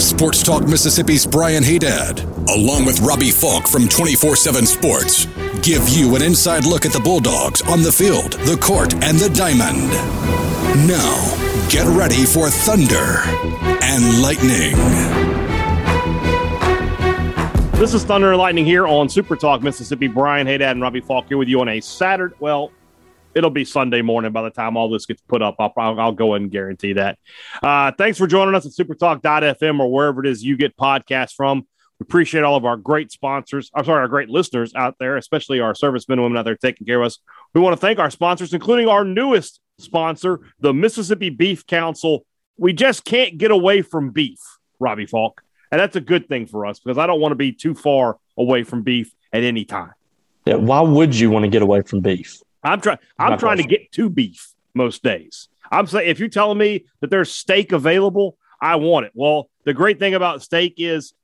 Sports Talk Mississippi's Brian Hadad, along with Robbie Faulk from 24 7 Sports, give you an inside look at the Bulldogs on the field, the court, and the diamond. Now, get ready for Thunder and Lightning. This is Thunder and Lightning here on Super Talk Mississippi. Brian Hadad and Robbie Faulk here with you on a Saturday. Well, it'll be Sunday morning by the time all this gets put up. I'll, I'll, I'll go and guarantee that. Uh, thanks for joining us at supertalk.fm or wherever it is you get podcasts from. We appreciate all of our great sponsors. I'm sorry, our great listeners out there, especially our servicemen and women out there taking care of us. We want to thank our sponsors, including our newest sponsor, the Mississippi Beef Council. We just can't get away from beef, Robbie Faulk. And that's a good thing for us because I don't want to be too far away from beef at any time. Yeah, why would you want to get away from beef? I'm trying I'm trying to get to beef most days. I'm saying if you're telling me that there's steak available, I want it. Well, the great thing about steak is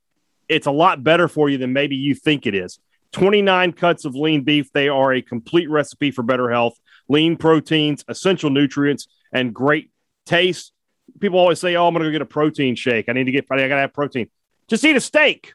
it's a lot better for you than maybe you think it is. 29 cuts of lean beef. They are a complete recipe for better health, lean proteins, essential nutrients, and great taste. People always say, Oh, I'm going to go get a protein shake. I need to get, I got to have protein. Just eat a steak.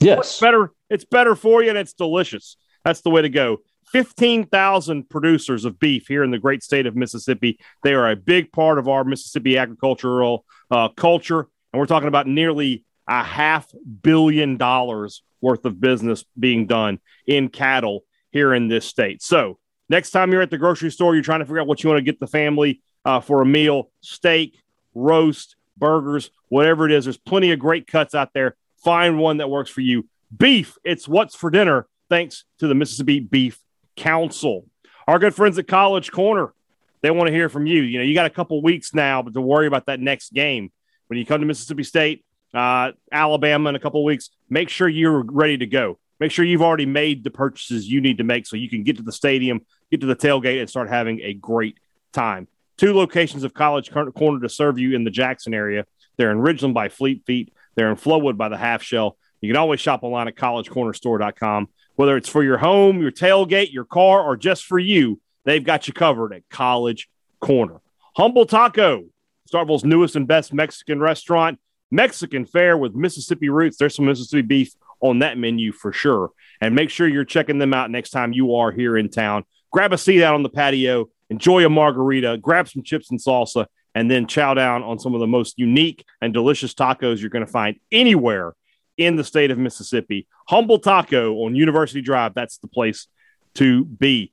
Yes. It's better. It's better for you and it's delicious. That's the way to go. 15,000 producers of beef here in the great state of Mississippi. They are a big part of our Mississippi agricultural uh, culture. And we're talking about nearly a half billion dollars worth of business being done in cattle here in this state. So, next time you're at the grocery store, you're trying to figure out what you want to get the family uh, for a meal steak, roast, burgers, whatever it is. There's plenty of great cuts out there. Find one that works for you. Beef, it's what's for dinner, thanks to the Mississippi Beef Council. Our good friends at College Corner, they want to hear from you. You know, you got a couple weeks now, but to worry about that next game. When you come to Mississippi State, uh, Alabama in a couple weeks, make sure you're ready to go. Make sure you've already made the purchases you need to make so you can get to the stadium, get to the tailgate, and start having a great time. Two locations of College Corner to serve you in the Jackson area. They're in Ridgeland by Fleet Feet. They're in Flowood by the Half Shell. You can always shop online at collegecornerstore.com. Whether it's for your home, your tailgate, your car, or just for you, they've got you covered at College Corner. Humble Taco, Starkville's newest and best Mexican restaurant. Mexican fare with Mississippi roots. There's some Mississippi beef on that menu for sure. And make sure you're checking them out next time you are here in town. Grab a seat out on the patio, enjoy a margarita, grab some chips and salsa, and then chow down on some of the most unique and delicious tacos you're going to find anywhere in the state of Mississippi. Humble Taco on University Drive. That's the place to be.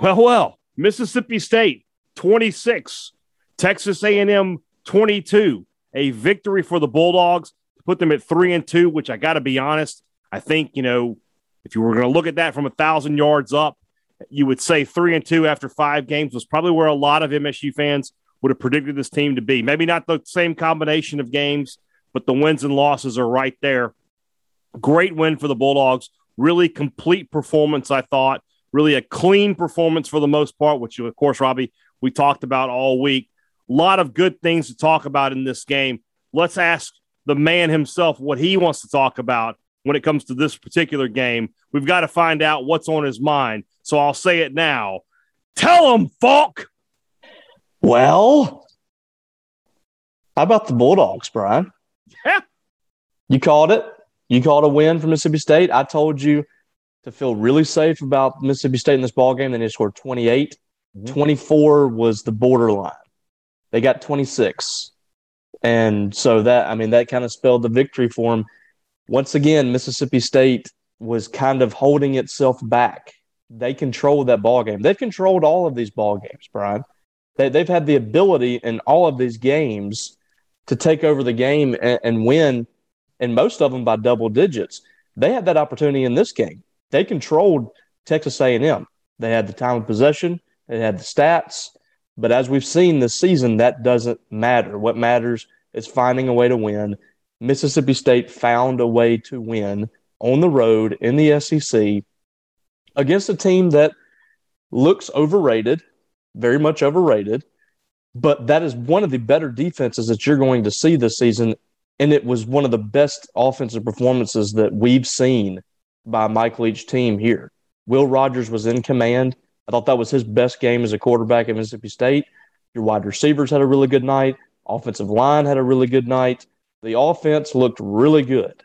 Well, well, Mississippi State 26, Texas A&M 22. A victory for the Bulldogs to put them at 3 and 2, which I got to be honest, I think, you know, if you were going to look at that from a 1000 yards up, you would say 3 and 2 after 5 games was probably where a lot of MSU fans would have predicted this team to be. Maybe not the same combination of games, but the wins and losses are right there. Great win for the Bulldogs. Really complete performance, I thought. Really a clean performance for the most part, which, of course, Robbie, we talked about all week. A lot of good things to talk about in this game. Let's ask the man himself what he wants to talk about when it comes to this particular game. We've got to find out what's on his mind. So I'll say it now. Tell him, Faulk. Well, how about the Bulldogs, Brian? Yeah. You called it. You called a win for Mississippi State. I told you to feel really safe about Mississippi State in this ball game. Then they scored 28. Mm-hmm. 24 was the borderline. They got 26. And so that, I mean, that kind of spelled the victory for them. Once again, Mississippi State was kind of holding itself back. They controlled that ball game. They've controlled all of these ball games, Brian. They, they've had the ability in all of these games to take over the game and, and win, and most of them by double digits. They had that opportunity in this game. They controlled Texas A&M. They had the time of possession. They had the stats. But as we've seen this season, that doesn't matter. What matters is finding a way to win. Mississippi State found a way to win on the road in the SEC against a team that looks overrated, very much overrated, but that is one of the better defenses that you're going to see this season. And it was one of the best offensive performances that we've seen by Mike Leach team here. Will Rogers was in command. I thought that was his best game as a quarterback at Mississippi State. Your wide receivers had a really good night. Offensive line had a really good night. The offense looked really good,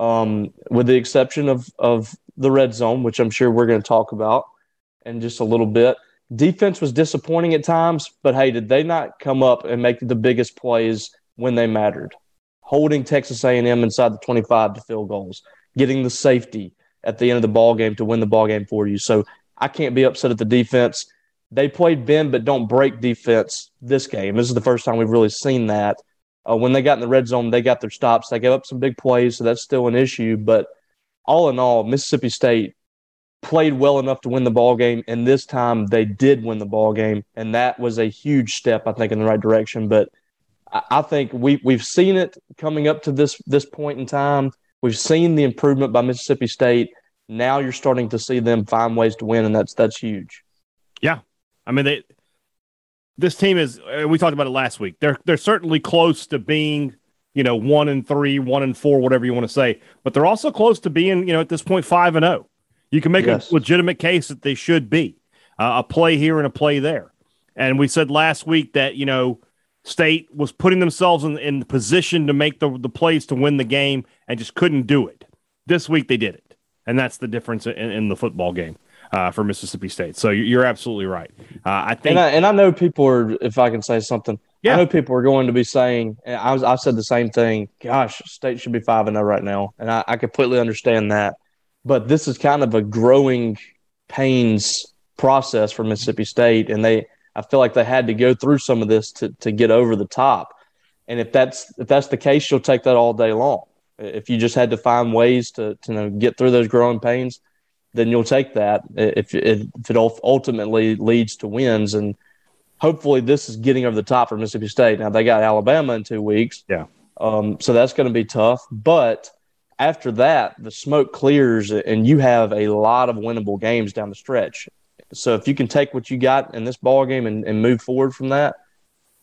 um, with the exception of of the red zone, which I'm sure we're going to talk about in just a little bit. Defense was disappointing at times, but hey, did they not come up and make the biggest plays when they mattered? Holding Texas A&M inside the 25 to field goals, getting the safety at the end of the ball game to win the ball game for you. So I can't be upset at the defense. They played bend but don't break defense this game. This is the first time we've really seen that. Uh, when they got in the red zone, they got their stops. They gave up some big plays, so that's still an issue. But all in all, Mississippi State played well enough to win the ball game, and this time they did win the ball game, and that was a huge step, I think, in the right direction. But I think we we've seen it coming up to this this point in time. We've seen the improvement by Mississippi State. Now you're starting to see them find ways to win, and that's that's huge. Yeah, I mean they. This team is. Uh, we talked about it last week. They're they're certainly close to being, you know, one and three, one and four, whatever you want to say. But they're also close to being, you know, at this point five and. Oh. You can make yes. a legitimate case that they should be uh, a play here and a play there. And we said last week that you know State was putting themselves in, in position to make the, the plays to win the game and just couldn't do it. This week they did it. And that's the difference in, in the football game uh, for Mississippi State. So you're absolutely right. Uh, I think, and I, and I, know people are, if I can say something, yeah. I know people are going to be saying, and I was, I said the same thing. Gosh, State should be five and zero oh right now, and I, I completely understand that. But this is kind of a growing pains process for Mississippi State, and they I feel like they had to go through some of this to to get over the top. And if that's if that's the case, you'll take that all day long. If you just had to find ways to, to you know, get through those growing pains, then you'll take that. If, if it ultimately leads to wins, and hopefully this is getting over the top for Mississippi State. Now they got Alabama in two weeks, yeah. Um, so that's going to be tough. But after that, the smoke clears, and you have a lot of winnable games down the stretch. So if you can take what you got in this ball game and, and move forward from that,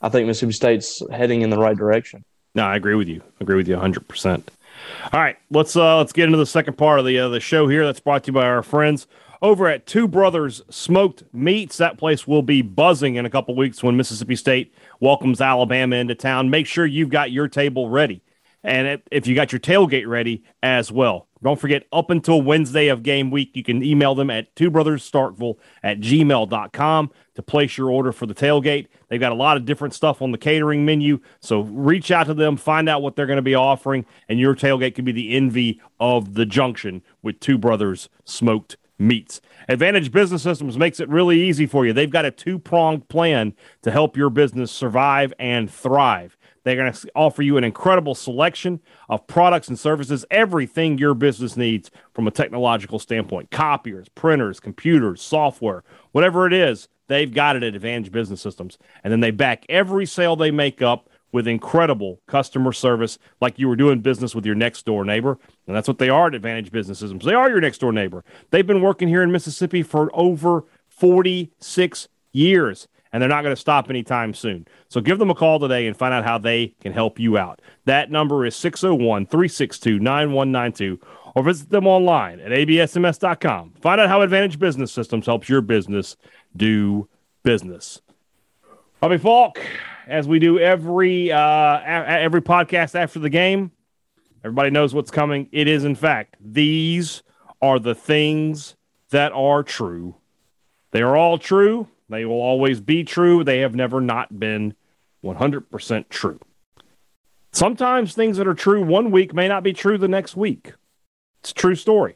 I think Mississippi State's heading in the right direction. No, I agree with you. I agree with you 100%. All right, let's uh, let's get into the second part of the uh, the show here. That's brought to you by our friends over at Two Brothers Smoked Meats. That place will be buzzing in a couple weeks when Mississippi State welcomes Alabama into town. Make sure you've got your table ready, and if you got your tailgate ready as well. Don't forget, up until Wednesday of game week, you can email them at twobrotherstarkville at gmail.com to place your order for the tailgate. They've got a lot of different stuff on the catering menu. So reach out to them, find out what they're going to be offering, and your tailgate can be the envy of the junction with Two Brothers Smoked Meats. Advantage Business Systems makes it really easy for you. They've got a two pronged plan to help your business survive and thrive. They're going to offer you an incredible selection of products and services, everything your business needs from a technological standpoint copiers, printers, computers, software, whatever it is, they've got it at Advantage Business Systems. And then they back every sale they make up with incredible customer service, like you were doing business with your next door neighbor. And that's what they are at Advantage Business Systems. They are your next door neighbor. They've been working here in Mississippi for over 46 years and they're not going to stop anytime soon. So give them a call today and find out how they can help you out. That number is 601 362 9192 or visit them online at absms.com. Find out how Advantage Business Systems helps your business do business. Bobby Faulk, as we do every uh, every podcast after the game, everybody knows what's coming. It is, in fact, these are the things that are true. They are all true they will always be true. They have never not been 100% true. Sometimes things that are true one week may not be true the next week. It's a true story.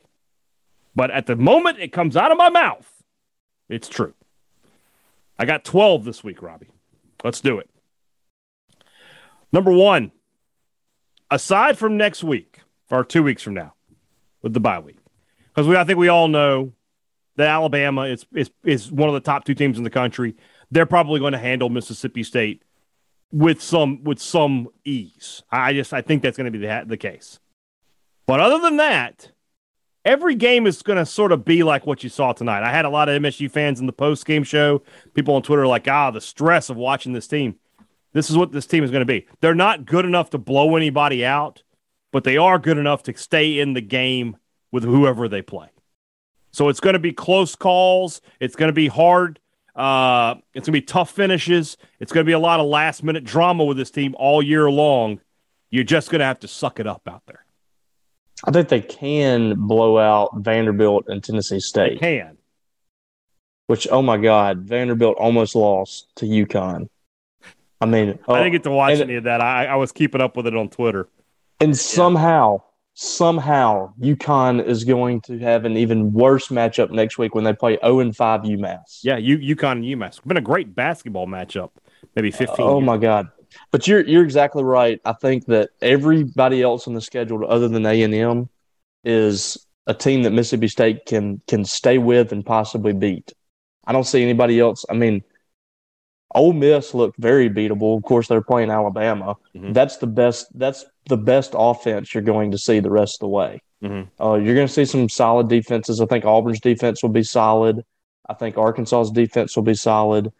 But at the moment it comes out of my mouth, it's true. I got 12 this week, Robbie. Let's do it. Number one, aside from next week, or two weeks from now, with the bye week, because we I think we all know that Alabama is, is is one of the top two teams in the country. They're probably going to handle Mississippi State with some with some ease. I just I think that's going to be the the case. But other than that, every game is going to sort of be like what you saw tonight. I had a lot of MSU fans in the post game show. People on Twitter are like, ah, the stress of watching this team. This is what this team is going to be. They're not good enough to blow anybody out, but they are good enough to stay in the game with whoever they play. So it's going to be close calls. It's going to be hard. Uh, it's going to be tough finishes. It's going to be a lot of last minute drama with this team all year long. You're just going to have to suck it up out there. I think they can blow out Vanderbilt and Tennessee State. They can. Which, oh my God, Vanderbilt almost lost to UConn. I mean, I didn't get to watch any of that. I, I was keeping up with it on Twitter. And yeah. somehow, somehow, UConn is going to have an even worse matchup next week when they play 0 and 5 UMass. Yeah, U, UConn and UMass. It's been a great basketball matchup, maybe 15. Uh, oh years. my God. But you're you're exactly right. I think that everybody else on the schedule other than A and M is a team that Mississippi State can can stay with and possibly beat. I don't see anybody else. I mean, Ole Miss looked very beatable. Of course, they're playing Alabama. Mm-hmm. That's the best. That's the best offense you're going to see the rest of the way. Mm-hmm. Uh, you're going to see some solid defenses. I think Auburn's defense will be solid. I think Arkansas's defense will be solid.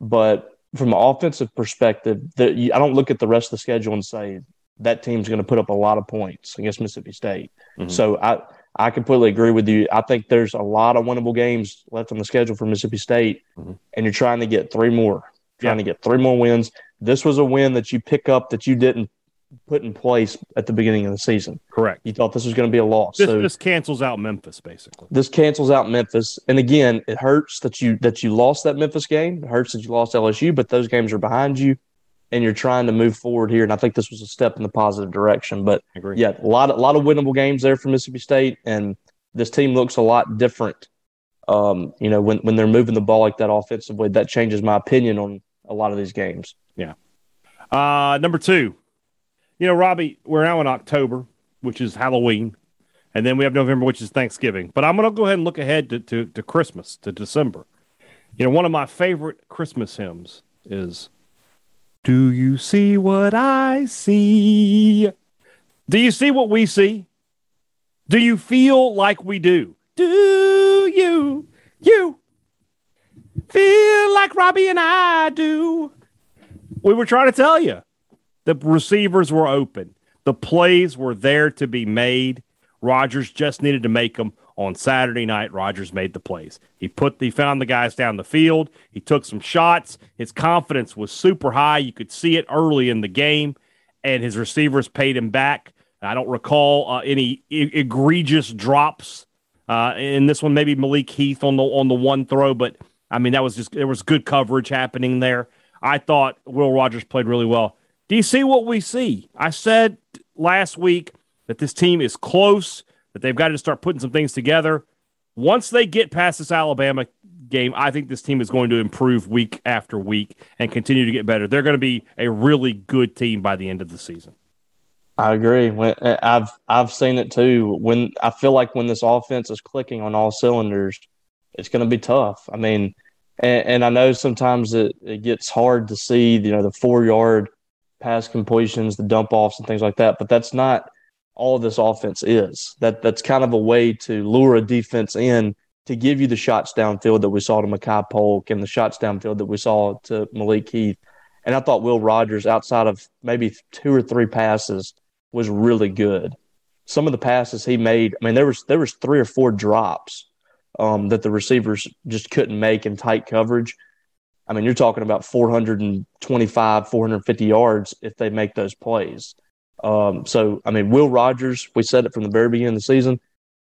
But from an offensive perspective, that I don't look at the rest of the schedule and say that team's going to put up a lot of points against Mississippi State. Mm-hmm. So I I completely agree with you. I think there's a lot of winnable games left on the schedule for Mississippi State, mm-hmm. and you're trying to get three more, trying yeah. to get three more wins. This was a win that you pick up that you didn't put in place at the beginning of the season. Correct. You thought this was going to be a loss. This, so this cancels out Memphis, basically. This cancels out Memphis, and again, it hurts that you that you lost that Memphis game. It hurts that you lost LSU, but those games are behind you, and you're trying to move forward here. And I think this was a step in the positive direction. But yeah, a lot a lot of winnable games there for Mississippi State, and this team looks a lot different. Um, you know, when when they're moving the ball like that offensively, that changes my opinion on a lot of these games. Yeah. Uh, number two, you know, Robbie, we're now in October, which is Halloween, and then we have November, which is Thanksgiving. But I'm going to go ahead and look ahead to, to, to Christmas, to December. You know, one of my favorite Christmas hymns is Do you see what I see? Do you see what we see? Do you feel like we do? Do you, you feel like Robbie and I do? We were trying to tell you. The receivers were open. The plays were there to be made. Rogers just needed to make them. On Saturday night, Rogers made the plays. He put he found the guys down the field. He took some shots. His confidence was super high. You could see it early in the game, and his receivers paid him back. I don't recall uh, any e- egregious drops uh, in this one. Maybe Malik Heath on the on the one throw, but I mean that was just there was good coverage happening there. I thought Will Rogers played really well. Do you see what we see? I said last week that this team is close, that they've got to start putting some things together. Once they get past this Alabama game, I think this team is going to improve week after week and continue to get better. They're going to be a really good team by the end of the season. I agree. When, eh, I've I've seen it too. When I feel like when this offense is clicking on all cylinders, it's going to be tough. I mean, and, and I know sometimes it, it gets hard to see. You know, the four yard pass completions, the dump offs, and things like that. But that's not all this offense is. That that's kind of a way to lure a defense in to give you the shots downfield that we saw to Makai Polk and the shots downfield that we saw to Malik Heath. And I thought Will Rogers, outside of maybe two or three passes, was really good. Some of the passes he made, I mean, there was there was three or four drops um, that the receivers just couldn't make in tight coverage. I mean, you're talking about 425, 450 yards if they make those plays. Um, so, I mean, Will Rogers, we said it from the very beginning of the season,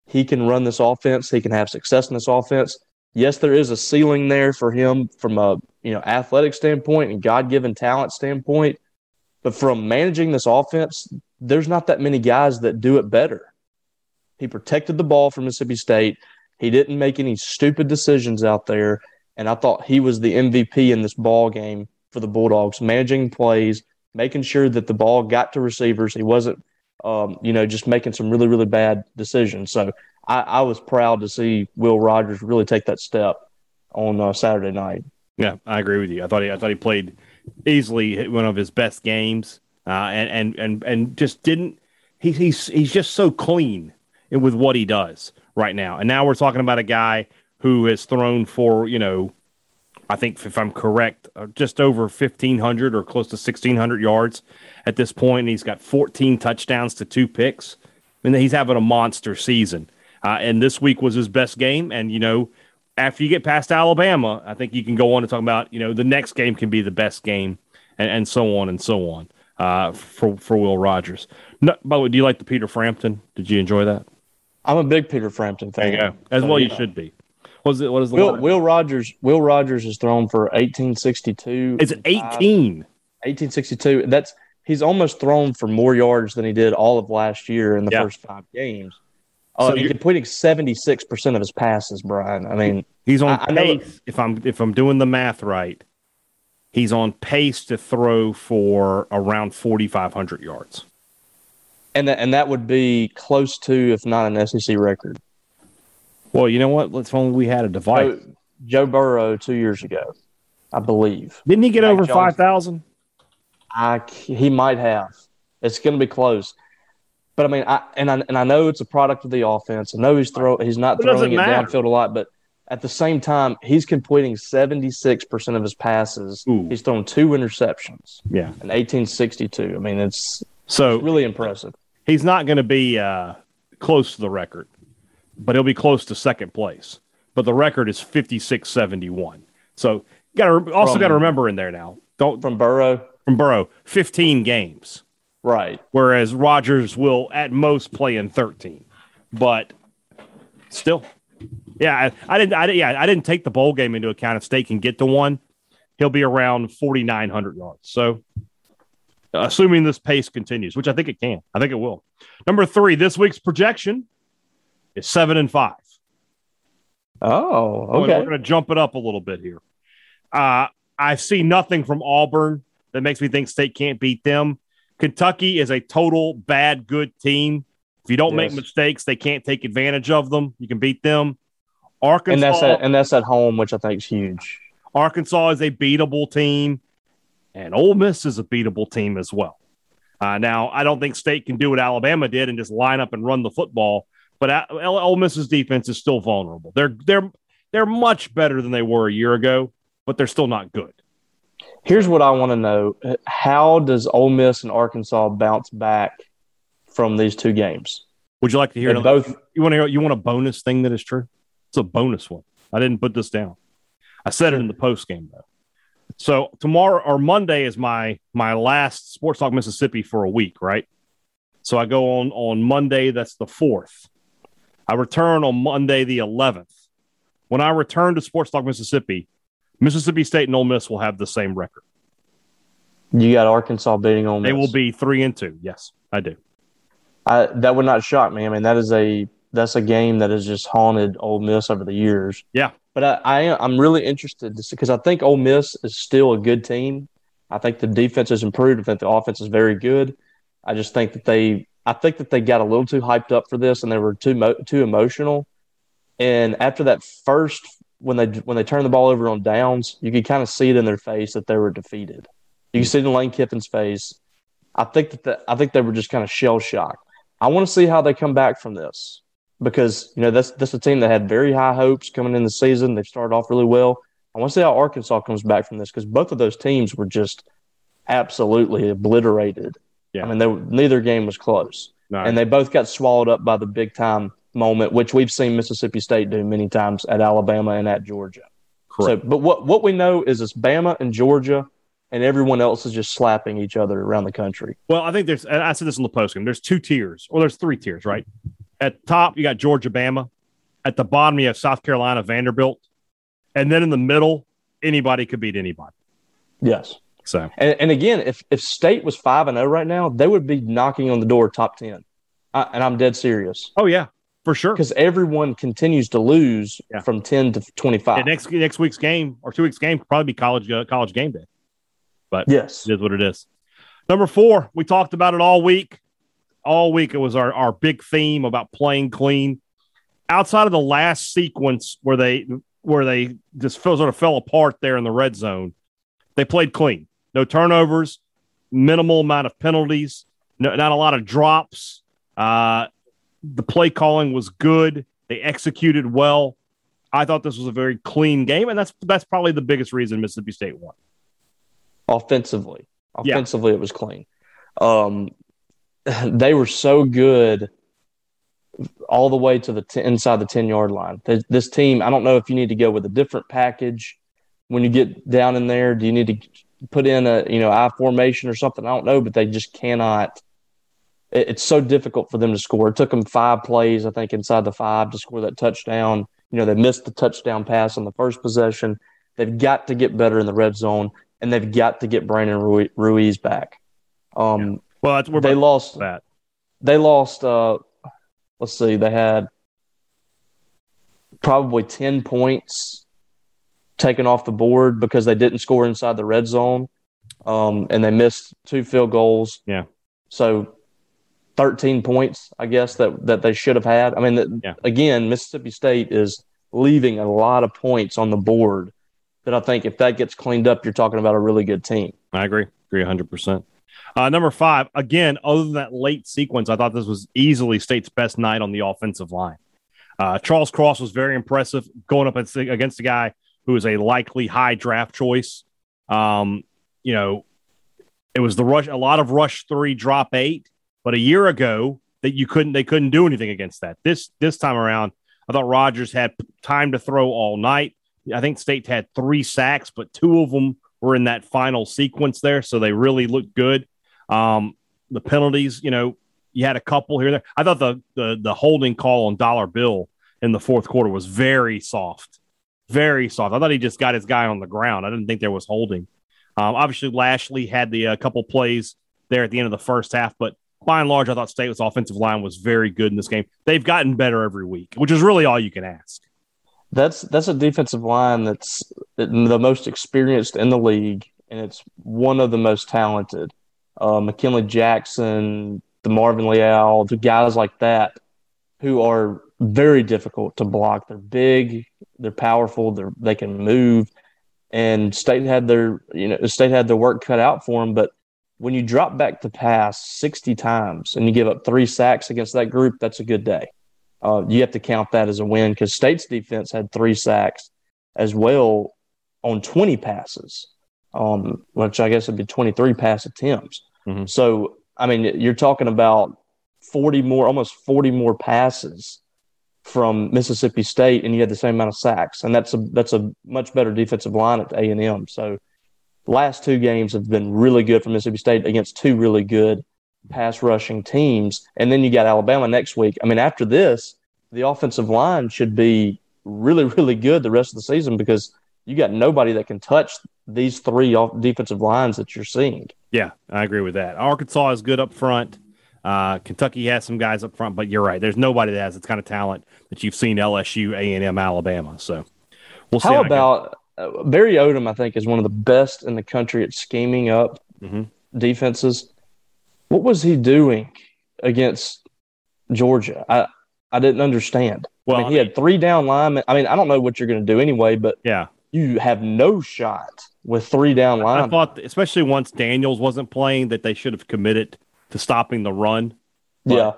he can run this offense. He can have success in this offense. Yes, there is a ceiling there for him from a you know athletic standpoint and God given talent standpoint, but from managing this offense, there's not that many guys that do it better. He protected the ball for Mississippi State. He didn't make any stupid decisions out there. And I thought he was the MVP in this ball game for the Bulldogs, managing plays, making sure that the ball got to receivers. He wasn't, um, you know, just making some really, really bad decisions. So I, I, was proud to see Will Rogers really take that step on uh, Saturday night. Yeah, I agree with you. I thought he, I thought he played easily one of his best games, uh, and and and and just didn't. He, he's he's just so clean with what he does right now. And now we're talking about a guy who has thrown for, you know, I think if I'm correct, uh, just over 1,500 or close to 1,600 yards at this point. And he's got 14 touchdowns to two picks. I mean, he's having a monster season. Uh, and this week was his best game. And, you know, after you get past Alabama, I think you can go on to talk about, you know, the next game can be the best game and, and so on and so on uh, for, for Will Rogers. No, by the way, do you like the Peter Frampton? Did you enjoy that? I'm a big Peter Frampton fan. There you go. As so, well, you know. should be. What is it? What is the Will, Will Rogers? Will Rogers is thrown for 1862. It's 18. 1862. That's he's almost thrown for more yards than he did all of last year in the yeah. first five games. Uh, so he's completing 76 percent of his passes, Brian. I mean, he's on I, pace. I if I'm if I'm doing the math right, he's on pace to throw for around 4,500 yards. And that, and that would be close to, if not an SEC record. Well, you know what? Let's only we had a device. Joe, Joe, Burrow two years ago, I believe. Didn't he get over five thousand? I he might have. It's going to be close. But I mean, I and I and I know it's a product of the offense. I know he's throw he's not throwing it, it downfield a lot, but at the same time, he's completing seventy six percent of his passes. Ooh. He's thrown two interceptions. Yeah, sixty two. I mean, it's so it's really impressive. He's not going to be uh, close to the record but he'll be close to second place. But the record is 56 71. So you got to also got to remember in there now. Don't from Burrow from Burrow 15 games. Right. Whereas Rogers will at most play in 13. But still yeah, I, I didn't I yeah, I didn't take the bowl game into account if State can get to one. He'll be around 4900 yards. So assuming this pace continues, which I think it can. I think it will. Number 3, this week's projection is seven and five. Oh, okay. We're going to jump it up a little bit here. Uh, I see nothing from Auburn that makes me think State can't beat them. Kentucky is a total bad good team. If you don't yes. make mistakes, they can't take advantage of them. You can beat them. Arkansas and that's at, and that's at home, which I think is huge. Arkansas is a beatable team, and Ole Miss is a beatable team as well. Uh, now, I don't think State can do what Alabama did and just line up and run the football. But Ole Miss's defense is still vulnerable. They're they're they're much better than they were a year ago, but they're still not good. Here's what I want to know: How does Ole Miss and Arkansas bounce back from these two games? Would you like to hear both? You want to hear? You want a bonus thing that is true? It's a bonus one. I didn't put this down. I said it in the post game though. So tomorrow or Monday is my my last Sports Talk Mississippi for a week, right? So I go on on Monday. That's the fourth. I return on Monday, the 11th. When I return to Sports Talk Mississippi, Mississippi State and Ole Miss will have the same record. You got Arkansas beating Ole Miss. They will be three and two. Yes, I do. I, that would not shock me. I mean, that is a that's a game that has just haunted Ole Miss over the years. Yeah, but I, I I'm really interested because I think Ole Miss is still a good team. I think the defense has improved. I think the offense is very good. I just think that they I think that they got a little too hyped up for this and they were too mo- too emotional. And after that first, when they when they turned the ball over on downs, you could kind of see it in their face that they were defeated. You can see it in Lane Kiffin's face. I think that the, I think they were just kind of shell shocked. I want to see how they come back from this because you know that's that's a team that had very high hopes coming in the season. They started off really well. I want to see how Arkansas comes back from this because both of those teams were just absolutely obliterated yeah. I mean, they, neither game was close. No. And they both got swallowed up by the big time moment, which we've seen Mississippi State do many times at Alabama and at Georgia. Correct. So, but what, what we know is it's Bama and Georgia, and everyone else is just slapping each other around the country. Well, I think there's, I said this in the postgame, there's two tiers, or there's three tiers, right? At the top, you got Georgia, Bama. At the bottom, you have South Carolina, Vanderbilt. And then in the middle, anybody could beat anybody. Yes. So, and, and again, if if State was five and zero oh right now, they would be knocking on the door top ten. I, and I'm dead serious. Oh yeah, for sure. Because everyone continues to lose yeah. from ten to twenty five. Next next week's game or two weeks game could probably be college uh, college game day. But yes, it is what it is. Number four, we talked about it all week. All week it was our, our big theme about playing clean. Outside of the last sequence where they where they just sort of fell apart there in the red zone, they played clean no turnovers, minimal amount of penalties, no, not a lot of drops. Uh, the play calling was good. They executed well. I thought this was a very clean game, and that's that's probably the biggest reason Mississippi State won. Offensively, offensively, yeah. it was clean. Um, they were so good all the way to the t- inside the 10 yard line. This team, I don't know if you need to go with a different package when you get down in there. Do you need to put in a, you know, I formation or something? I don't know, but they just cannot. It's so difficult for them to score. It took them five plays, I think, inside the five to score that touchdown. You know, they missed the touchdown pass on the first possession. They've got to get better in the red zone, and they've got to get Brandon Ruiz back. Um. Well, they lost that. They lost. Uh, let's see. They had probably ten points taken off the board because they didn't score inside the red zone, um, and they missed two field goals. Yeah. So 13 points, I guess, that, that they should have had. I mean, yeah. again, Mississippi State is leaving a lot of points on the board that I think if that gets cleaned up, you're talking about a really good team. I agree. Agree 100%. Uh, number five, again, other than that late sequence, I thought this was easily State's best night on the offensive line. Uh, Charles Cross was very impressive going up against a guy who is a likely high draft choice. Um, you know, it was the rush, a lot of rush three, drop eight. But a year ago, that you couldn't, they couldn't do anything against that. This this time around, I thought Rogers had time to throw all night. I think State had three sacks, but two of them were in that final sequence there, so they really looked good. Um, the penalties, you know, you had a couple here there. I thought the, the the holding call on Dollar Bill in the fourth quarter was very soft, very soft. I thought he just got his guy on the ground. I didn't think there was holding. Um, obviously, Lashley had the uh, couple plays there at the end of the first half, but by and large, I thought State's offensive line was very good in this game. They've gotten better every week, which is really all you can ask. That's that's a defensive line that's the most experienced in the league, and it's one of the most talented. Uh, McKinley Jackson, DeMarvin Leal, the guys like that, who are very difficult to block. They're big, they're powerful, they're they can move, and State had their you know State had their work cut out for them, but when you drop back to pass 60 times and you give up three sacks against that group, that's a good day. Uh, you have to count that as a win because State's defense had three sacks as well on 20 passes, um, which I guess would be 23 pass attempts. Mm-hmm. So, I mean, you're talking about 40 more, almost 40 more passes from Mississippi State, and you had the same amount of sacks, and that's a that's a much better defensive line at A and M. So last two games have been really good for Mississippi State against two really good pass rushing teams. And then you got Alabama next week. I mean, after this, the offensive line should be really, really good the rest of the season because you got nobody that can touch these three defensive lines that you're seeing. Yeah, I agree with that. Arkansas is good up front. Uh, Kentucky has some guys up front, but you're right. There's nobody that has the kind of talent that you've seen LSU, A and M, Alabama. So we'll see. How, how about uh, Barry Odom, I think, is one of the best in the country at scheming up mm-hmm. defenses. What was he doing against Georgia? I I didn't understand. Well, I mean, he mean, had three down linemen. I mean, I don't know what you're going to do anyway, but yeah, you have no shot with three down linemen. I thought, especially once Daniels wasn't playing, that they should have committed to stopping the run. Yeah,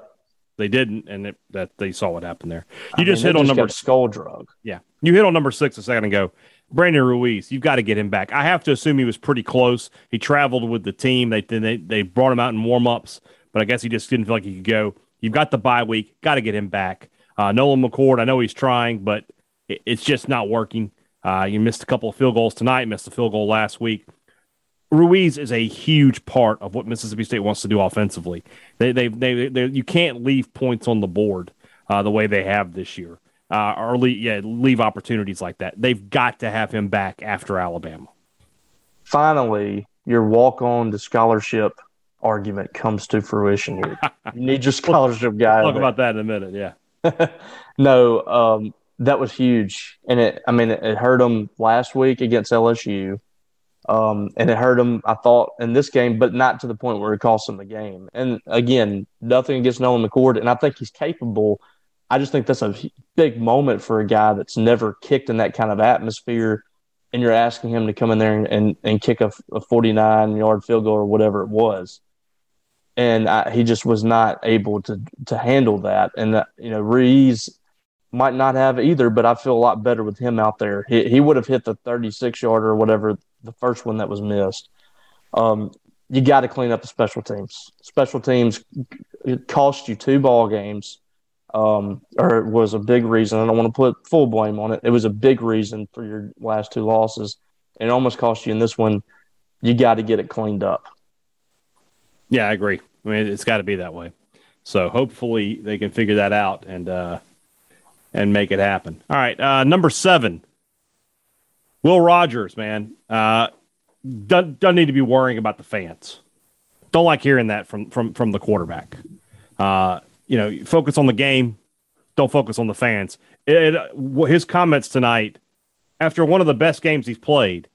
they didn't, and it, that they saw what happened there. You I just hit on just number skull drug. Yeah, you hit on number six a second ago. Brandon Ruiz, you've got to get him back. I have to assume he was pretty close. He traveled with the team. They they they brought him out in warm ups, but I guess he just didn't feel like he could go. You've got the bye week. Got to get him back. Uh, Nolan McCord, I know he's trying, but it, it's just not working. Uh, you missed a couple of field goals tonight. Missed a field goal last week. Ruiz is a huge part of what Mississippi State wants to do offensively. They they they, they you can't leave points on the board uh, the way they have this year uh, or leave, yeah, leave opportunities like that. They've got to have him back after Alabama. Finally, your walk on to scholarship argument comes to fruition here. You need your scholarship guy. We'll talk about that in a minute. Yeah. no, um, that was huge, and it. I mean, it, it hurt him last week against LSU, um, and it hurt him. I thought in this game, but not to the point where it cost him the game. And again, nothing against Nolan McCord, and I think he's capable I just think that's a big moment for a guy that's never kicked in that kind of atmosphere. And you're asking him to come in there and, and, and kick a, a 49 yard field goal or whatever it was. and I, he just was not able to to handle that. And that, you know, Ruiz might not have either, but I feel a lot better with him out there. He he would have hit the 36 yarder or whatever the first one that was missed. Um, you got to clean up the special teams. Special teams cost you two ball games, um, or was a big reason. I don't want to put full blame on it. It was a big reason for your last two losses. It almost cost you in this one. You got to get it cleaned up. Yeah, I agree. I mean, it's got to be that way. So hopefully they can figure that out and uh, and make it happen. All right, uh, number seven, Will Rogers, man, uh, doesn't, doesn't need to be worrying about the fans. Don't like hearing that from from from the quarterback. Uh, you know, focus on the game. Don't focus on the fans. It, it, his comments tonight, after one of the best games he's played,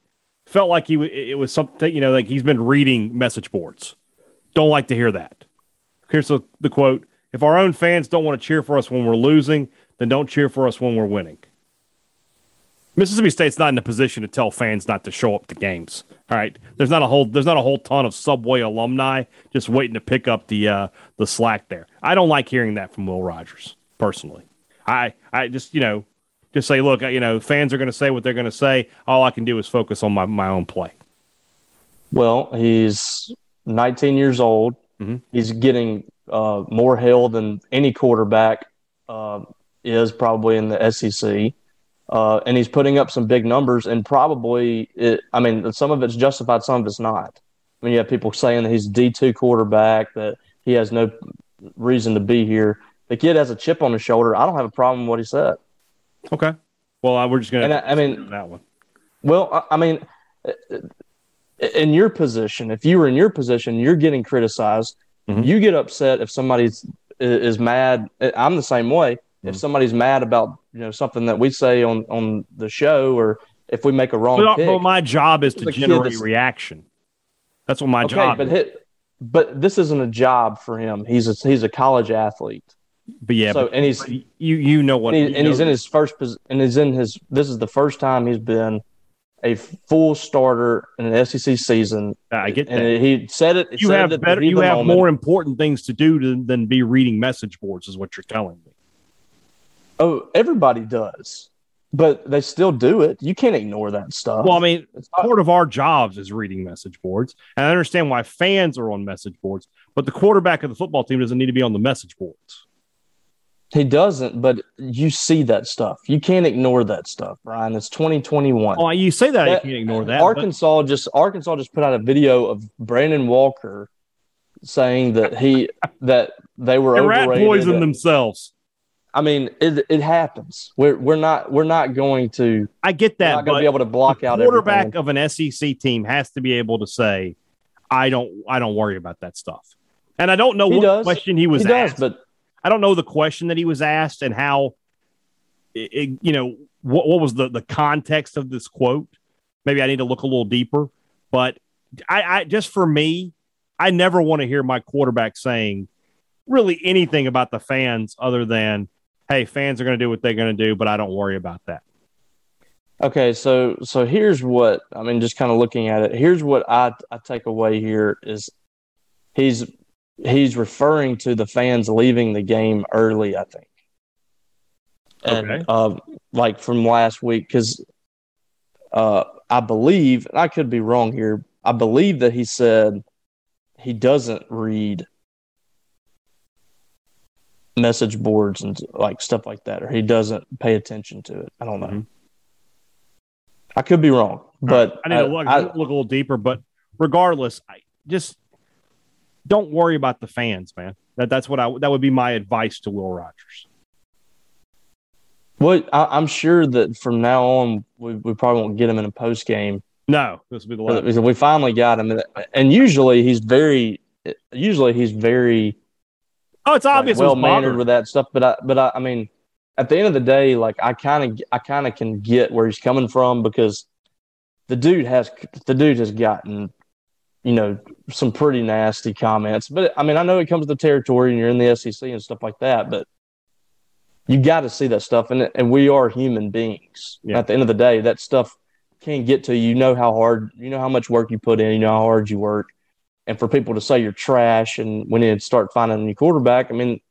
felt like he it was something. You know, like he's been reading message boards. Don't like to hear that. Here's the, the quote: "If our own fans don't want to cheer for us when we're losing, then don't cheer for us when we're winning." Mississippi State's not in a position to tell fans not to show up to games. All right, there's not a whole there's not a whole ton of Subway alumni just waiting to pick up the uh, the slack there. I don't like hearing that from Will Rogers personally. I I just you know just say look you know fans are going to say what they're going to say. All I can do is focus on my my own play. Well, he's 19 years old. Mm-hmm. He's getting uh, more hail than any quarterback uh, is probably in the SEC. Uh, and he's putting up some big numbers, and probably, it, I mean, some of it's justified, some of it's not. I mean, you have people saying that he's D two quarterback, that he has no reason to be here. The kid has a chip on his shoulder. I don't have a problem with what he said. Okay. Well, we're just going to. I, I mean, that one. Well, I mean, in your position, if you were in your position, you're getting criticized. Mm-hmm. You get upset if somebody's is mad. I'm the same way. Mm-hmm. If somebody's mad about you know something that we say on on the show, or if we make a wrong but, pick, well, my job is to generate reaction. That's what my okay, job. But hit, but this isn't a job for him. He's a he's a college athlete. But yeah, so but, and he's you you know what, and, he, and he's in his first and he's in his. This is the first time he's been a full starter in an SEC season. I get that. And he said it. You said have better. You have moment. more important things to do to, than be reading message boards, is what you're telling me. Oh, everybody does, but they still do it. You can't ignore that stuff. Well, I mean, it's part of our jobs is reading message boards, and I understand why fans are on message boards, but the quarterback of the football team doesn't need to be on the message boards. He doesn't, but you see that stuff. You can't ignore that stuff, Brian. It's 2021. Oh, you say that, that you can't ignore that. Arkansas but... just Arkansas just put out a video of Brandon Walker saying that he that they were they rat poison themselves. I mean, it it happens. We're we're not we're not going to. I get that. Not going to be able to block out. Quarterback everything. of an SEC team has to be able to say, "I don't I don't worry about that stuff." And I don't know he what does. question he was he asked, does, but I don't know the question that he was asked and how, it, it, you know, what, what was the, the context of this quote. Maybe I need to look a little deeper. But I, I just for me, I never want to hear my quarterback saying really anything about the fans other than, hey, fans are going to do what they're going to do, but I don't worry about that. Okay, so so here's what I mean. Just kind of looking at it, here's what I I take away here is he's he's referring to the fans leaving the game early, I think. And okay. uh, like from last week, because uh, I believe, I could be wrong here, I believe that he said he doesn't read message boards and like stuff like that, or he doesn't pay attention to it. I don't know. Mm-hmm. I could be wrong, but. I need to look, I, look a little deeper. But regardless, I just don't worry about the fans, man. That that's what I that would be my advice to Will Rogers. Well, I, am sure that from now on we, we probably won't get him in a post game. No, this will be the last. We finally got him, and usually he's very, usually he's very. Oh, it's obvious. Like, well mannered with that stuff, but I, but I, I mean, at the end of the day, like I kind of, I kind of can get where he's coming from because the dude has, the dude has gotten you know, some pretty nasty comments. But I mean, I know it comes to the territory and you're in the SEC and stuff like that, but you got to see that stuff. And, and we are human beings. Yeah. At the end of the day, that stuff can't get to you. You know how hard, you know how much work you put in, you know how hard you work. And for people to say you're trash and we need to start finding a new quarterback. I mean,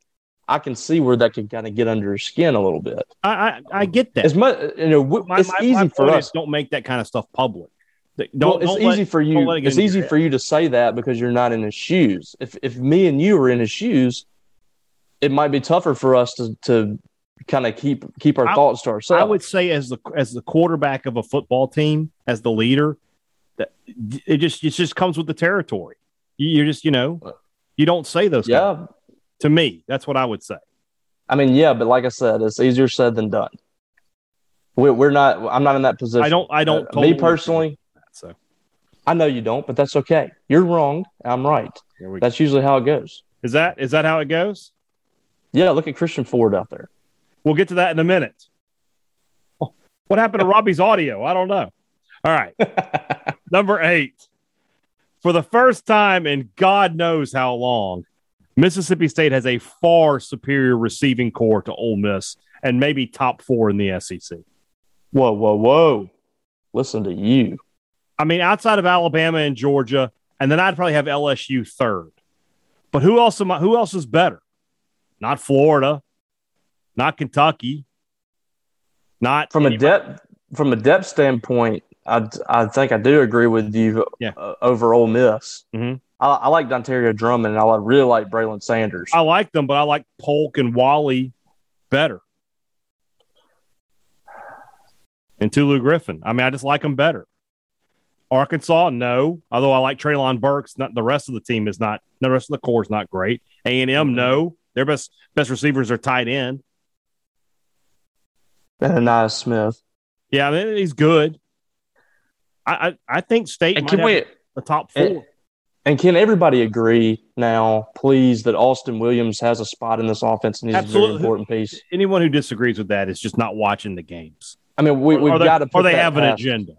I can see where that could kind of get under your skin a little bit. I I, I get that. As much, you know, w- my, it's my- easy my for us. don't make that kind of stuff public. Don't, well, it's don't easy let- for you. it It's easy for you to say that because you're not in his shoes. If if me and you were in his shoes, it might be tougher for us to to kind of keep keep our I- thoughts to ourselves. I would say as the as the quarterback of a football team, as the leader, that it just it just comes with the territory. You- You're just you know you don't say those. yeah. to me, that's what I would say. I mean, yeah, but like I said, it's easier said than done. We're, we're not. I'm not in that position. I don't. I don't. Uh, totally me personally, So I know you don't, but that's okay. You're wrong. I'm right. we go. That's usually how it goes. Is that is that how it goes? Yeah, look at Christian Ford out there. We'll get to that in a minute. What happened to Robbie's audio? I don't know. All right. Number eight. For the first time in God knows how long, Mississippi State has a far superior receiving corps to Ole Miss and maybe top four in the SEC. Whoa, whoa, whoa! Listen to you. I mean, outside of Alabama and Georgia, and then I'd probably have LSU third. But who else am I, who else is better? Not Florida, not Kentucky, not From a depth from a depth standpoint, I I think I do agree with you. Yeah. Uh, over Ole Miss. Mhm. I, I like Dontario Drummond, and I really like Braylon Sanders. I like them, but I like Polk and Walley better. And Tulu Griffin. I mean, I just like them better. Arkansas, no. Although I like Treylon Burks, not the rest of the team is not. The rest of the corps is not great. A and M, no. Their best best receivers are tight end. and Ainias Smith. Yeah, I mean, he's good. I I, I think State And might can have we? the top four. And, and can everybody agree now, please, that Austin Williams has a spot in this offense and he's a very important piece? Anyone who disagrees with that is just not watching the games. I mean, we, we've got to put or they that have an past- agenda.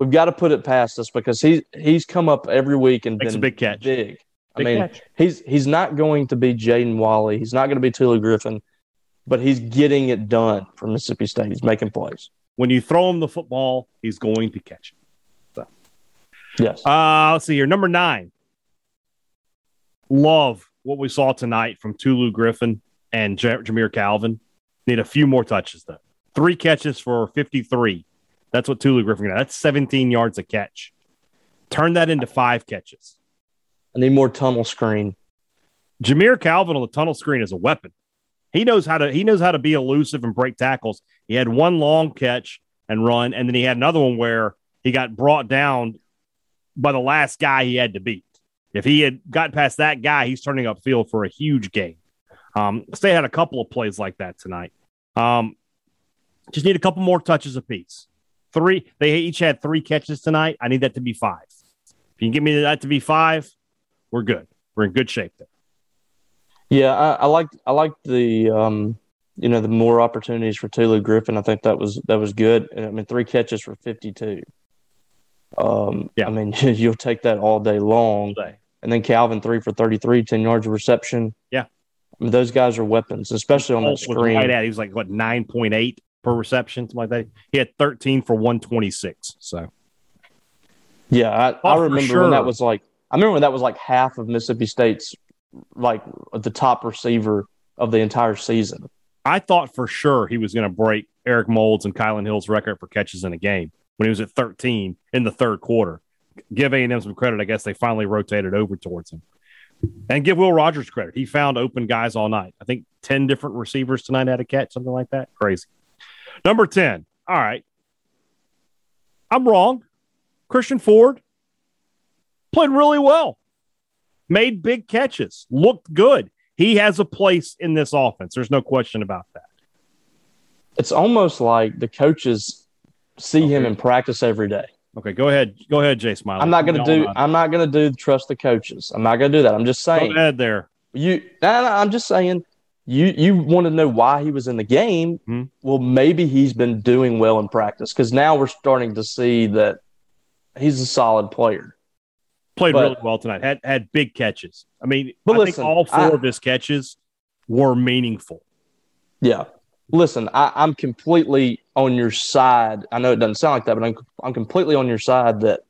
We've got to put it past us because he's he's come up every week and Makes been a big catch. Big. I Big mean, catch. he's he's not going to be Jaden Walley. He's not going to be Tulu Griffin, but he's getting it done for Mississippi State. He's making plays. when you throw him the football, he's going to catch it. Yes. Uh, let's see here. Number nine. Love what we saw tonight from Tulu Griffin and J- Jamire Calvin. Need a few more touches, though. Three catches for 53. That's what Tulu Griffin got. That's 17 yards a catch. Turn that into five catches. I need more tunnel screen. Jamire Calvin on the tunnel screen is a weapon. He knows how to he knows how to be elusive and break tackles. He had one long catch and run, and then he had another one where he got brought down by the last guy he had to beat. If he had got past that guy, he's turning up field for a huge game. Um, had a couple of plays like that tonight. Um, just need a couple more touches apiece. Three, they each had three catches tonight. I need that to be five. If you can get me that to be five, we're good. We're in good shape there. Yeah, I, I like I like the um, you know the more opportunities for Tulu Griffin. I think that was that was good. I mean, three catches for fifty two. Um, Yeah. I mean, you'll take that all day long. And then Calvin three for 33, 10 yards of reception. Yeah. I mean, those guys are weapons, especially on that screen. right at. He was like what nine point eight per reception, something like that. He had thirteen for one twenty six. So Yeah, I, Oh, I remember sure. when that was like I remember when that was like half of Mississippi State's like the top receiver of the entire season. I thought for sure he was going to break Eric Molds and Kylin Hill's record for catches in a game when he was at thirteen in the third quarter. Give A and M some credit. I guess they finally rotated over towards him. And give Will Rogers credit. He found open guys all night. I think 10 different receivers tonight had a catch, something like that. Crazy. Number 10. All right. I'm wrong. Christian Ford played really well, made big catches, looked good. He has a place in this offense. There's no question about that. It's almost like the coaches see him in practice every day. Okay, go ahead. Go ahead, Jay Smiley. I'm not going to do. know. I'm not going to do trust the coaches. I'm not going to do that. I'm just Go saying ahead there. you. No, no, I'm just saying you. You want to know why he was in the game? Hmm. Well, maybe he's been doing well in practice because now we're starting to see that he's a solid player. Played But- really well tonight. Had had big catches. I mean, But I listen, think all four I- of his catches were meaningful. Yeah. Listen, I, I'm completely on your side. I know it doesn't sound like that, but I'm, I'm completely on your side that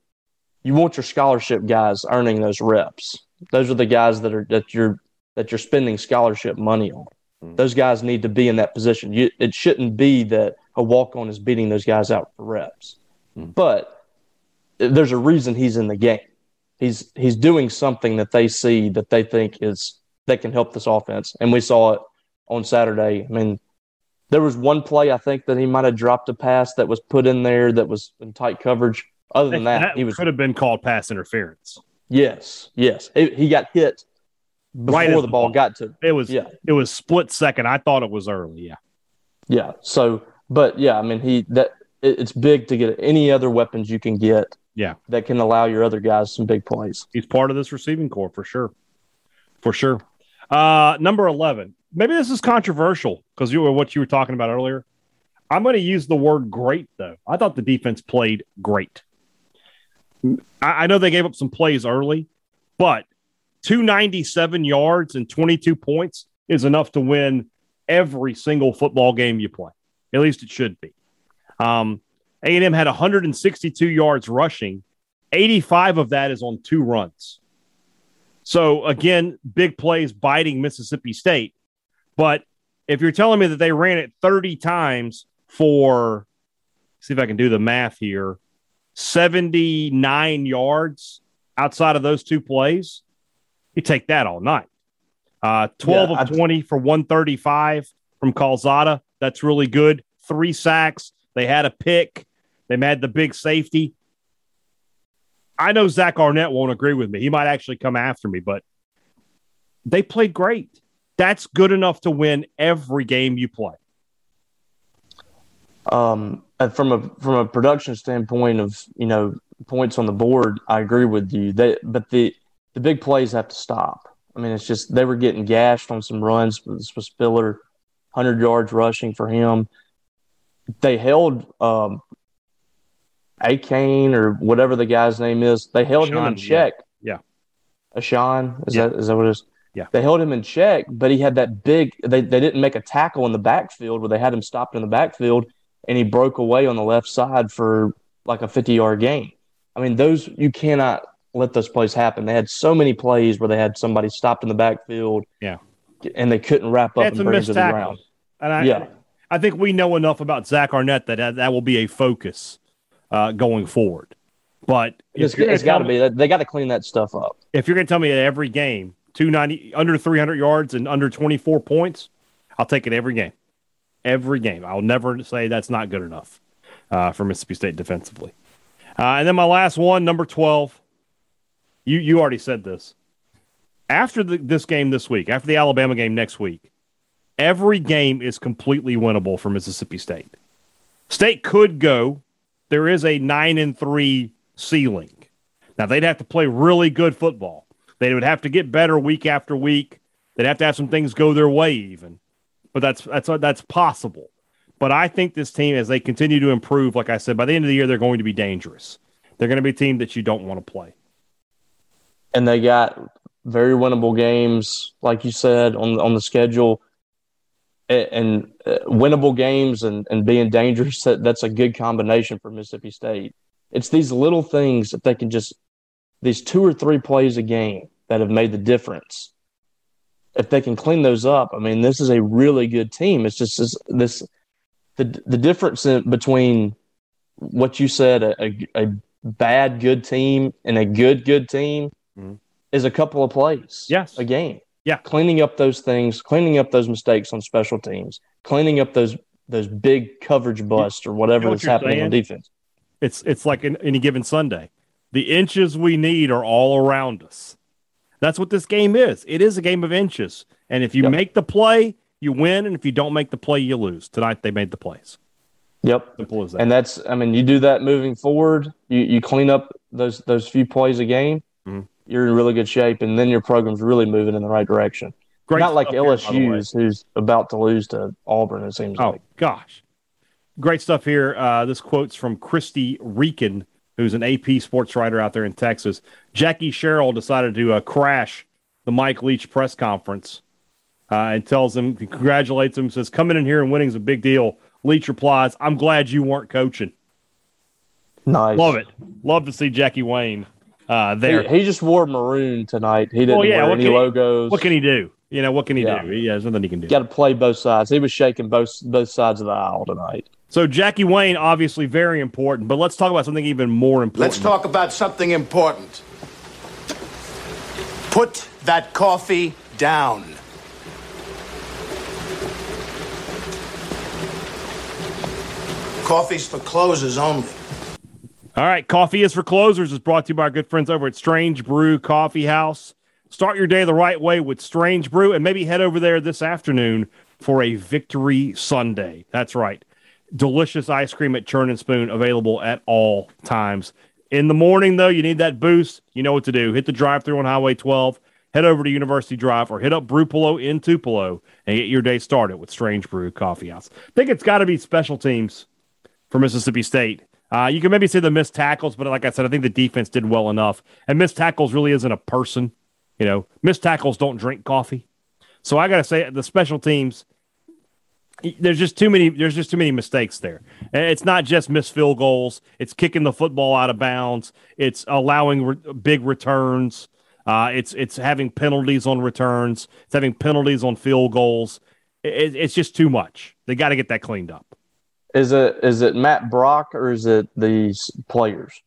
you want your scholarship guys earning those reps. Those are the guys that are that you're that you're spending scholarship money on. Mm. Those guys need to be in that position. You, it shouldn't be that a walk on is beating those guys out for reps. Mm. But there's a reason he's in the game. He's he's doing something that they see that they think is that can help this offense. And we saw it on Saturday. I mean, there was one play I think that he might have dropped a pass that was put in there that was in tight coverage. Other than that, that he was could have been called pass interference. Yes, yes, it, he got hit before right the, the ball, ball, got to. It was yeah. It was split second. I thought it was early. Yeah. Yeah. So, but yeah, I mean, he that it, it's big to get any other weapons you can get. Yeah. That can allow your other guys some big plays. He's part of this receiving corps for sure. For sure. Uh, number 11. Maybe this is controversial because you were what you were talking about earlier. I'm going to use the word great, though. I thought the defense played great. I, I know they gave up some plays early, but 297 yards and 22 points is enough to win every single football game you play. At least it should be. Um, A&M had 162 yards rushing. 85 of that is on two runs. So again, big plays biting Mississippi State. But if you're telling me that they ran it 30 times for, see if I can do the math here, 79 yards outside of those two plays, you take that all night. Uh, 12 yeah, of 20 for 135 from Calzada. That's really good. Three sacks. They had a pick. They had the big safety. I know Zach Arnett won't agree with me. He might actually come after me, but they played great. That's good enough to win every game you play. Um, from a from a production standpoint of you know points on the board, I agree with you. They, but the the big plays have to stop. I mean, it's just they were getting gashed on some runs. This was Spiller, hundred yards rushing for him. They held um, Achane or whatever the guy's name is. They held Sean, him in check. Yeah, yeah. Sean is yeah. that is that what it is? Yeah. They held him in check, but he had that big. They they didn't make a tackle in the backfield where they had him stopped in the backfield, and he broke away on the left side for like a fifty yard gain. I mean, those you cannot let those plays happen. They had so many plays where they had somebody stopped in the backfield. Yeah. And they couldn't wrap up and bring it to the ground. And I, yeah. I think we know enough about Zach Arnett that that will be a focus uh, going forward. But it's, it's got to be. They got to clean that stuff up. If you're going to tell me that every game, 290, under 300 yards and under 24 points, I'll take it every game. Every game. I'll never say that's not good enough uh, for Mississippi State defensively. Uh, and then my last one, number 12, you you already said this. After the, this game this week, after the Alabama game next week, every game is completely winnable for Mississippi State. State could go. There is a nine and three ceiling. Now they'd have to play really good football. They would have to get better week after week. They'd have to have some things go their way, even. But that's that's that's possible. But I think this team, as they continue to improve, like I said, by the end of the year, they're going to be dangerous. They're going to be a team that you don't want to play and they got very winnable games, like you said on on the schedule, and, uh, winnable games and, and being dangerous. That, that's a good combination for Mississippi State. It's these little things that they can just these two or three plays a game that have made the difference. If they can clean those up, I mean, this is a really good team. It's just this, this the the difference in, between what you said a, a, a bad good team and a good good team mm-hmm. is a couple of plays. Yes. A game. Yeah. Cleaning up those things, cleaning up those mistakes on special teams, cleaning up those those big coverage busts or whatever you know what that's happening saying? on defense. It's it's like in, any given Sunday. The inches we need are all around us. That's what this game is. It is a game of inches. And if you yep. make the play, you win. And if you don't make the play, you lose. Tonight they made the plays. Yep. Simple as that. And that's I mean, you do that moving forward. You you clean up those those few plays a game mm-hmm. you're in really good shape, and then your program's really moving in the right direction. Great Not like LSU's, here, who's about to lose to Auburn. It seems oh, like. gosh, great stuff here. Uh, this quote's from Kristie Rieken, who's an AP sports writer out there in Texas. Jackie Sherrill decided to uh, crash the Mike Leach press conference uh, and tells him, congratulates him, says, "Coming in here and winning is a big deal." Leach replies, "I'm glad you weren't coaching." Nice. Love it. Love to see Jackie Wayne uh, there. He, he just wore maroon tonight. He didn't Well, yeah, wear what any can he- logos. What can he do? You know, what can he Yeah. do? He has nothing he can do. Got to play both sides. He was shaking both both sides of the aisle tonight. So Jackie Wayne, obviously very important, but let's talk about something even more important. Let's talk about something important. Put that coffee down. Coffee's for closers only. All right, Coffee is for Closers is brought to you by our good friends over at Strange Brew Coffee House. Start your day the right way with Strange Brew and maybe head over there this afternoon for a Victory Sunday. That's right. Delicious ice cream at Churn and Spoon available at all times. In the morning, though, you need that boost. You know what to do. Hit the drive through on Highway 12, head over to University Drive, or hit up Brupolo in Tupelo and get your day started with Strange Brew Coffee House. I think it's got to be special teams for Mississippi State. Uh, you can maybe say the missed tackles, but like I said, I think the defense did well enough. And missed tackles really isn't a person. You know, missed tackles don't drink coffee. So I got to say, the special teams, there's just too many. There's just too many mistakes there. It's not just missed field goals. It's kicking the football out of bounds. It's allowing re- big returns. Uh, it's it's having penalties on returns. It's having penalties on field goals. It, it's just too much. They got to get that cleaned up. Is it is it Matt Brock or is it these players?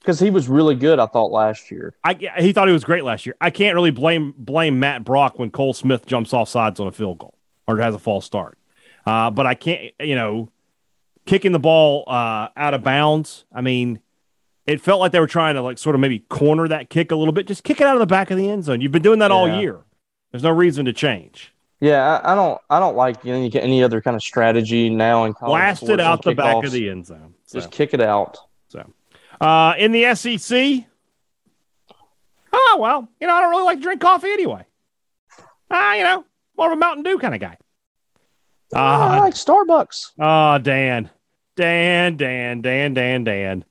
Because he was really good, I thought last year. I, he thought he was great last year. I can't really blame blame Matt Brock when Cole Smith jumps off sides on a field goal or has a false start. Uh, but I can't, you know, kicking the ball uh, out of bounds. I mean, it felt like they were trying to like sort of maybe corner that kick a little bit. Just kick it out of the back of the end zone. You've been doing that all year. There's no reason to change. Yeah, I, I don't I don't like any any other kind of strategy now in college. Blast it out the back of the end zone. So, Just kick it out. so. Uh, in the SEC, oh well, you know I don't really like to drink coffee anyway. Ah, you know, more of a Mountain Dew kind of guy. I Ah, like Starbucks. Oh, Dan. Dan, Dan, Dan, Dan, Dan.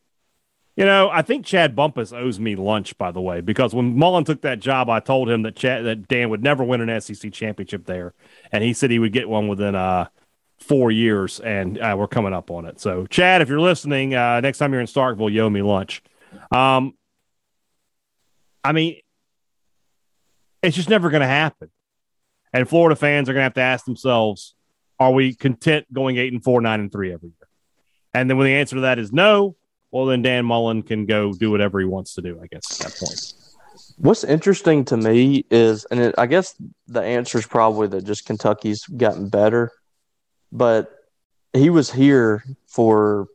You know, I think Chad Bumpus owes me lunch, by the way, because when Mullen took that job, I told him that Chad, that Dan would never win an SEC championship there, and he said he would get one within uh, four years, and uh, we're coming up on it. So, Chad, if you're listening, uh, next time you're in Starkville, you owe me lunch. Um, I mean, it's just never going to happen, and Florida fans are going to have to ask themselves, are we content going eight and four, nine and three every year? And then when the answer to that is no, well, then Dan Mullen can go do whatever he wants to do, I guess, at that point. What's interesting to me is, and it, I guess the answer is probably that just Kentucky's gotten better, but he was here for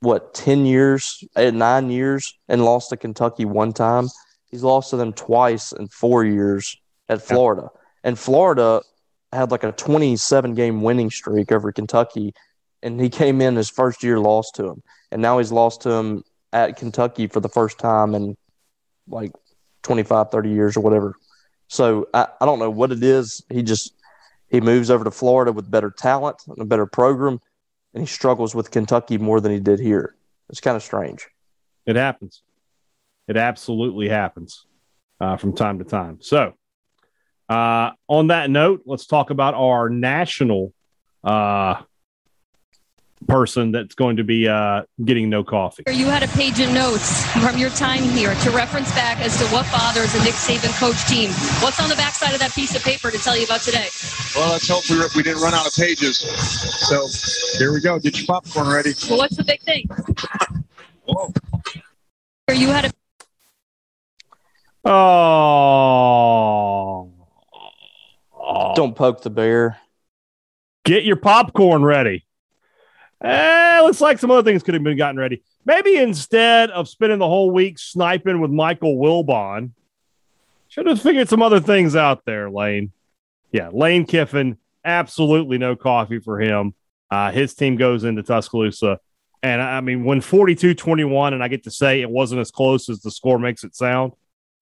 what ten years, eh, nine years, and lost to Kentucky one time. He's lost to them twice in four years at Florida, and Florida had like a twenty-seven game winning streak over Kentucky, and he came in his first year, lost to him, and now he's lost to him at Kentucky for the first time in like 25, 30 years or whatever. So I, I don't know what it is. He just he moves over to Florida with better talent and a better program, and he struggles with Kentucky more than he did here. It's kind of strange. It happens. It absolutely happens uh, from time to time. So, uh, on that note, let's talk about our national uh, person that's going to be uh, getting no coffee. You had a page of notes from your time here to reference back as to what bothers a Nick Saban coach team. What's on the backside of that piece of paper to tell you about today? Well, let's hope we, we didn't run out of pages. So here we go. Get your popcorn ready. Well, what's the big thing? Whoa. You had a Oh. Don't poke the bear. Get your popcorn ready. Eh, looks like some other things could have been gotten ready. Maybe instead of spending the whole week sniping with Michael Wilbon, should have figured some other things out there, Lane. Yeah, Lane Kiffin, absolutely no coffee for him. Uh, his team goes into Tuscaloosa. And I mean, when 42 21, and I get to say it wasn't as close as the score makes it sound,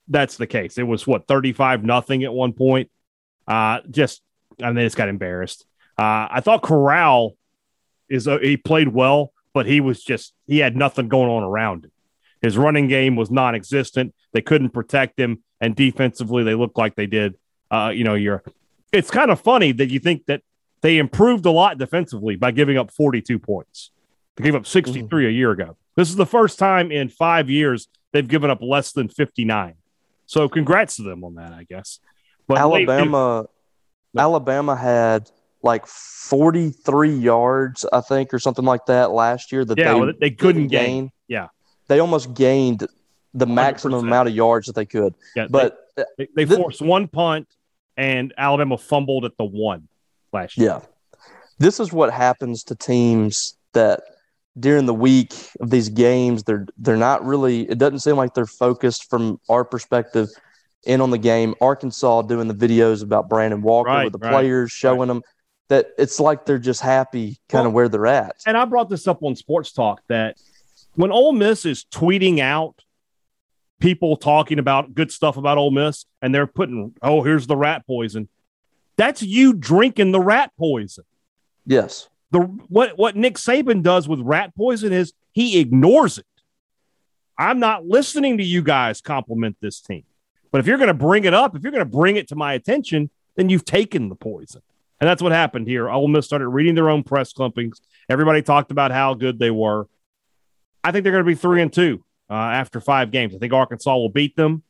that's the case. It was what, 35 nothing at one point. Uh, just, and they just got embarrassed. Uh, I thought Corral is uh, he played well, but he was just he had nothing going on around him. His running game was non-existent. They couldn't protect him, and defensively, they looked like they did. Uh, you know, you're. It's kind of funny that you think that they improved a lot defensively by giving up 42 points. They gave up 63 a year ago. This is the first time in five years they've given up less than 59. So congrats to them on that, I guess. But Alabama, they, Alabama had like 43 yards, I think, or something like that last year that yeah, they, well, they couldn't gain. gain. Yeah. They almost gained the 100%. maximum amount of yards that they could. Yeah, but uh, they, they, they forced one punt and Alabama fumbled at the one last year. Yeah. This is what happens to teams that during the week of these games they're they're not really it doesn't seem like they're focused from our perspective in on the game. Arkansas doing the videos about Brandon Walker right, with the right, players showing right. them that it's like they're just happy kind well, of where they're at. And I brought this up on Sports Talk that when Ole Miss is tweeting out people talking about good stuff about Ole Miss and they're putting, oh, here's the rat poison. That's you drinking the rat poison. Yes. The what what Nick Saban does with rat poison is he ignores it. I'm not listening to you guys compliment this team. But if you're going to bring it up, if you're going to bring it to my attention, then you've taken the poison. And that's what happened here. Ole Miss started reading their own press clippings. Everybody talked about how good they were. I think they're going to be three and two uh, after five games. I think Arkansas will beat them,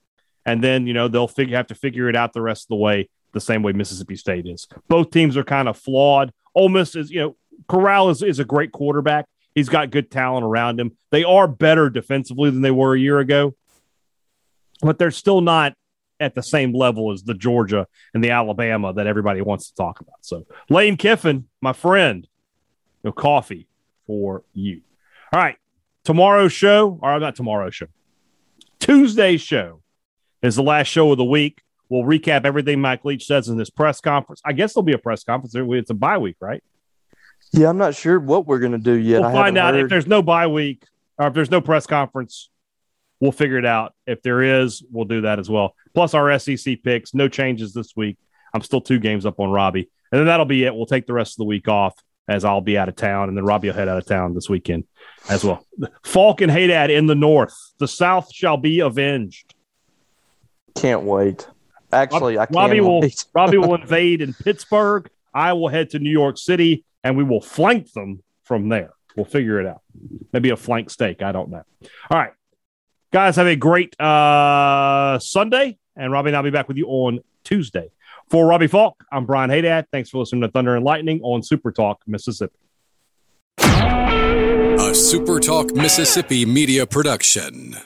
and then you know they'll figure have to figure it out the rest of the way, the same way Mississippi State is. Both teams are kind of flawed. Ole Miss is you know Corral is, is a great quarterback. He's got good talent around him. They are better defensively than they were a year ago, but they're still not at the same level as the Georgia and the Alabama that everybody wants to talk about. So, Lane Kiffin, my friend, no coffee for you. All right. Tomorrow's show, or not tomorrow's show, Tuesday's show is the last show of the week. We'll recap everything Mike Leach says in this press conference. I guess there'll be a press conference. It's a bye week, right? Yeah, I'm not sure what we're going to do yet. We'll find out heard. if there's no bye week or if there's no press conference. We'll figure it out. If there is, we'll do that as well. Plus our SEC picks. No changes this week. I'm still two games up on Robbie, and then that'll be it. We'll take the rest of the week off as I'll be out of town, and then Robbie will head out of town this weekend as well. Faulk and Hadad in the north. The South shall be avenged. Can't wait. Actually, I can't Robbie will Robbie will invade in Pittsburgh. I will head to New York City, and we will flank them from there. We'll figure it out. Maybe a flank steak. I don't know. All right. Guys, have a great uh, Sunday, and Robbie and I'll be back with you on Tuesday. For Robbie Faulk, I'm Brian Hadad. Thanks for listening to Thunder and Lightning on Super Talk, Mississippi. A Super Talk, Mississippi media production.